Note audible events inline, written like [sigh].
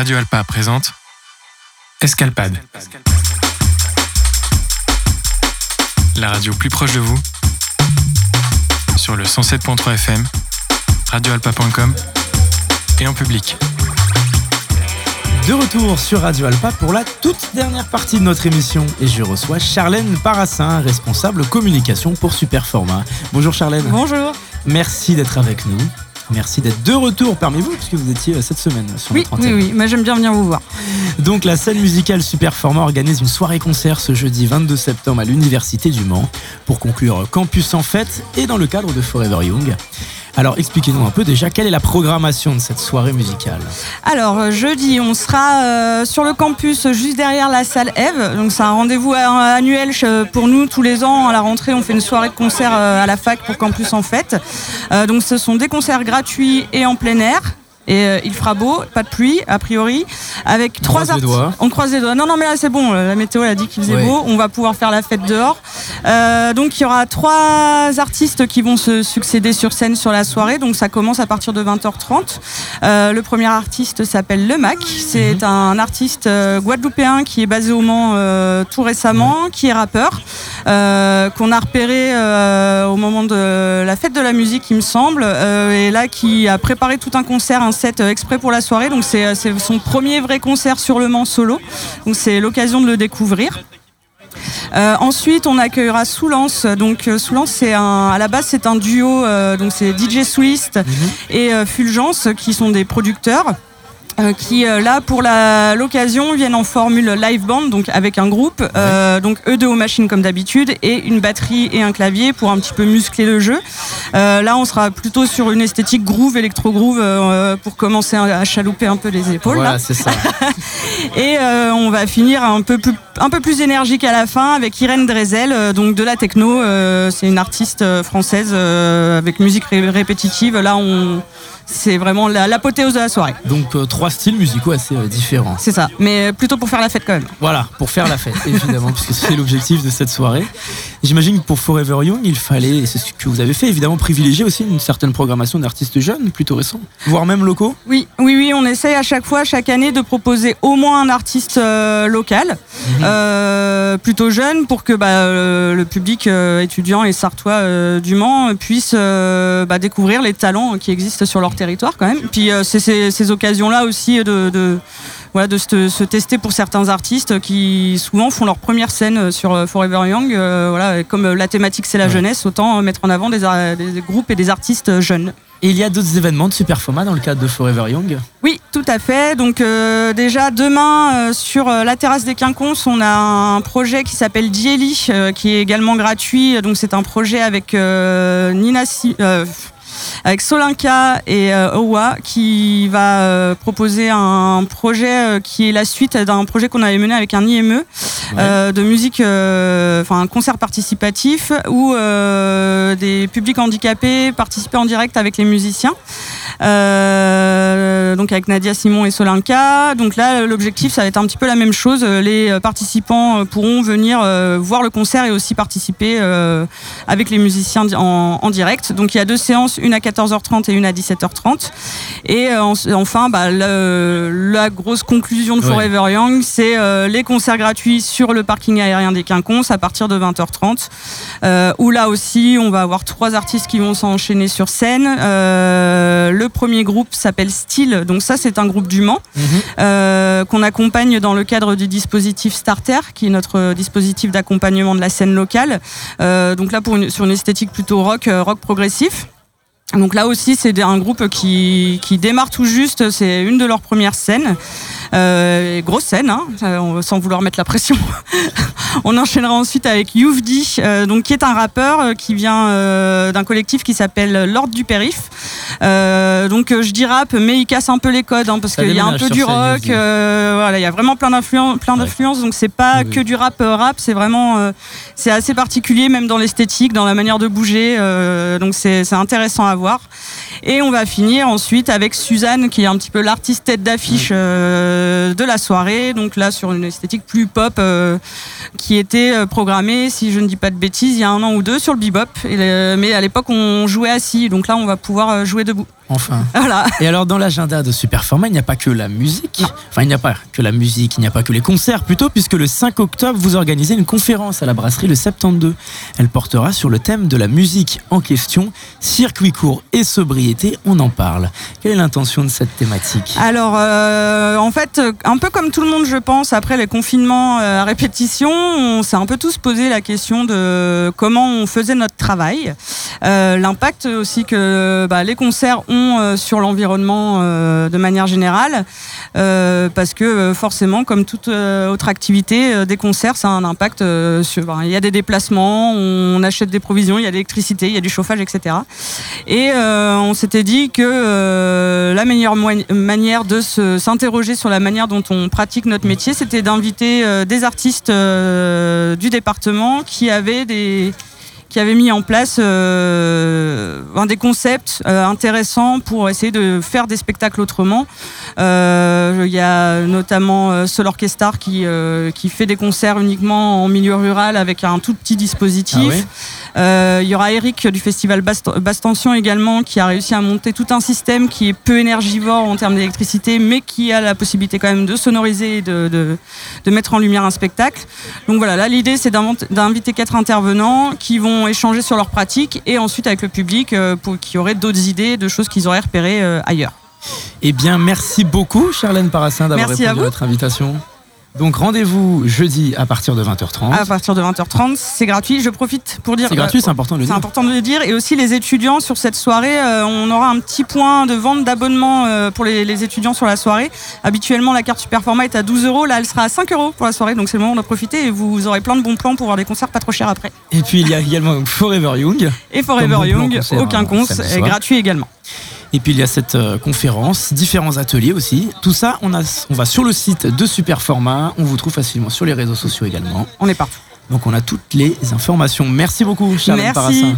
Radio Alpa présente Escalpade. La radio plus proche de vous sur le 107.3 FM, radioalpa.com et en public. De retour sur Radio Alpa pour la toute dernière partie de notre émission et je reçois Charlène Parassin, responsable communication pour Superformat. Bonjour Charlène. Bonjour. Merci d'être avec nous. Merci d'être de retour parmi vous, puisque vous étiez euh, cette semaine sur oui, notre. Oui, oui, moi j'aime bien venir vous voir. Donc la scène musicale Superformat organise une soirée-concert ce jeudi 22 septembre à l'Université du Mans pour conclure Campus en fête et dans le cadre de Forever Young. Alors expliquez-nous un peu déjà quelle est la programmation de cette soirée musicale. Alors euh, jeudi, on sera euh, sur le campus juste derrière la salle Eve. Donc c'est un rendez-vous annuel pour nous tous les ans. À la rentrée, on fait une soirée de concert à la fac pour Campus en fête. donc ce sont des concerts gratuits et en plein air. Et euh, il fera beau, pas de pluie, a priori, avec trois artistes. On croise les doigts. Non, non, mais là c'est bon. La météo a dit qu'il faisait beau. On va pouvoir faire la fête dehors. Euh, donc il y aura trois artistes qui vont se succéder sur scène sur la soirée. Donc ça commence à partir de 20h30. Euh, le premier artiste s'appelle Le Mac. C'est mhm. un artiste guadeloupéen qui est basé au Mans tout récemment, qui est rappeur, qu'on a repéré au moment de la fête de la musique, il me semble, et là qui a préparé tout un concert, un set exprès pour la soirée. Donc c'est son premier vrai concert sur le Mans solo. Donc c'est l'occasion de le découvrir. Euh, ensuite, on accueillera Soulance. Donc euh, Soulance, c'est un, à la base, c'est un duo. Euh, donc c'est DJ Swift mhm. et Fulgence qui sont des producteurs. Euh, qui euh, là pour l'occasion viennent en formule live band donc avec un groupe. Euh, donc eux deux aux machines comme d'habitude et une batterie et un clavier pour un petit peu muscler le jeu. Là on sera plutôt sur une esthétique groove électro groove pour commencer à, chalouper un peu les épaules voilà, c'est ça. [laughs] et on va finir un peu plus un peu plus énergique à la fin avec Irène Drezel donc de la techno. C'est une artiste française avec musique répétitive. Là on c'est vraiment l'apothéose de la soirée. Donc euh, trois styles musicaux assez euh, différents. C'est ça, mais plutôt pour faire la fête quand même. Voilà, pour faire la fête, [laughs] évidemment, puisque c'est l'objectif de cette soirée. J'imagine que pour Forever Young, il fallait, c'est ce que vous avez fait, évidemment, privilégier aussi une certaine programmation d'artistes jeunes, plutôt récents, voire même locaux. Oui, oui, oui, on essaye à chaque fois, chaque année, de proposer au moins un artiste euh, local, mhm. plutôt jeune, pour que bah, le public étudiant et sartois du Mans puisse bah, découvrir les talents qui existent sur leur territoire quand même. Puis euh, c'est ces, occasions-là aussi de, de, voilà, de se, tester pour certains artistes qui souvent font leur première scène euh, sur euh, Forever Young. voilà, comme la thématique c'est la jeunesse, autant mettre en avant des, des, groupes et des artistes jeunes. Et il y a d'autres événements de Superfoma dans le cadre de Forever Young? Oui, tout à fait. Donc déjà demain sur la terrasse des Quinconces, on a un projet qui s'appelle Dieli, qui est également gratuit. Donc c'est un projet avec Nina avec Solinka et euh, Owa qui va euh, proposer un projet euh, qui est la suite d'un projet qu'on avait mené avec un IME de musique, enfin un concert participatif où des publics handicapés participaient en direct avec les musiciens. donc avec Nadia Simon et Solinka. Donc là, l'objectif, ça va être un petit peu la même chose. Les participants pourront venir voir le concert et aussi participer avec les musiciens en, en, direct. Donc il y a deux séances, une à 14h30 et une à 17h30. Et euh, enfin, bah, la grosse conclusion de Forever Young, c'est euh, les concerts gratuits sur le parking aérien des Quinconces à partir de 20h30. Euh, où là aussi, on va avoir trois artistes qui vont s'enchaîner sur scène. le premier groupe s'appelle Style. Donc ça, c'est un groupe du Mans mhm. qu'on accompagne dans le cadre du dispositif Starter, qui est notre dispositif d'accompagnement de la scène locale. donc là, pour sur une esthétique plutôt rock, rock progressif. Donc là aussi, c'est un groupe qui, qui démarre tout juste. C'est une de leurs premières scènes. Euh, grosse scène, hein, sans vouloir mettre la pression. [laughs] on enchaînera ensuite avec Youvdi, euh, donc qui est un rappeur euh, qui vient euh, d'un collectif qui s'appelle Lord du Périph. donc je dis rap, mais il casse un peu les codes hein, parce qu'il y a un peu du rock. voilà, il y a vraiment plein d'influences, plein d'influences. Donc c'est pas que du rap rap, c'est vraiment c'est assez particulier même dans l'esthétique, dans la manière de bouger. donc c'est intéressant à voir. Et on va finir ensuite avec Suzanne qui est un petit peu l'artiste tête d'affiche de la soirée. Donc là sur une esthétique plus pop qui était euh, programmé, si je ne dis pas de bêtises, il y a un an ou deux sur le bebop. mais à l'époque, on jouait assis. Donc là, on va pouvoir euh, jouer debout. Enfin. [laughs] Voilà. Et alors dans l'agenda de Superformat, il n'y a pas que la musique. Enfin, il n'y a pas que la musique, il n'y a pas que les concerts plutôt, puisque le 5 octobre, vous organisez une conférence à la brasserie le 72. Elle portera sur le thème de la musique en question, circuit court et sobriété, on en parle. Quelle est l'intention de cette thématique? Alors, euh, en fait, un peu comme tout le monde, je pense, après les confinements euh, à répétition, on s'est un peu tous posé la question de comment on faisait notre travail, euh, l'impact aussi que bah, les concerts ont euh, sur l'environnement euh, de manière générale, euh, parce que euh, forcément, comme toute euh, autre activité, euh, des concerts, ça a un impact euh, sur. ben, Il y a des déplacements, on achète des provisions, il y a de l'électricité, il y a du chauffage, etc. Et euh, on s'était dit que euh, la meilleure manière de s'interroger sur la manière dont on pratique notre métier, c'était d'inviter euh, des artistes euh, du département qui avaient des qui avaient mis en place euh, un des concepts euh, intéressants pour essayer de faire des spectacles autrement. Euh, Il y a notamment euh, Sol Orchestar qui, euh, qui fait des concerts uniquement en milieu rural avec un tout petit dispositif. Ah Il y aura Eric du festival Basse Basse Tension également qui a réussi à monter tout un système qui est peu énergivore en termes d'électricité mais qui a la possibilité quand même de sonoriser et de, de, de mettre en lumière un spectacle. Donc voilà, là l'idée c'est d'inviter quatre intervenants qui vont échanger sur leurs pratiques et ensuite avec le public euh, pour qui aurait d'autres idées, de choses qu'ils auraient repérées euh, ailleurs. Eh bien, merci beaucoup, Charlène Parassin, d'avoir à répondu à, vous. votre invitation. Donc, rendez-vous jeudi à partir de 20h30. À partir de 20h30, c'est gratuit. Je profite pour dire C'est gratuit, c'est important de le C'est dire. important de le dire. Et aussi les étudiants sur cette soirée, euh, on aura un petit point de vente d'abonnement euh, pour les, les étudiants sur la soirée. Habituellement, la carte Superformat est à 12 euros. Là, elle sera à 5 euros pour la soirée. Donc c'est le moment d'en profiter et vous aurez plein de bons plans pour voir des concerts pas trop chers après. Et puis, il y a également Forever Young. Et Forever Comme bon plan Young, concert, euh, soir. gratuit également. Et puis il y a cette euh, conférence, différents ateliers aussi. Tout ça, on, a, on va sur le site de Superformat. On vous trouve facilement sur les réseaux sociaux également. On est partout. Donc on a toutes les informations. Merci beaucoup, Charles Merci. Parassin.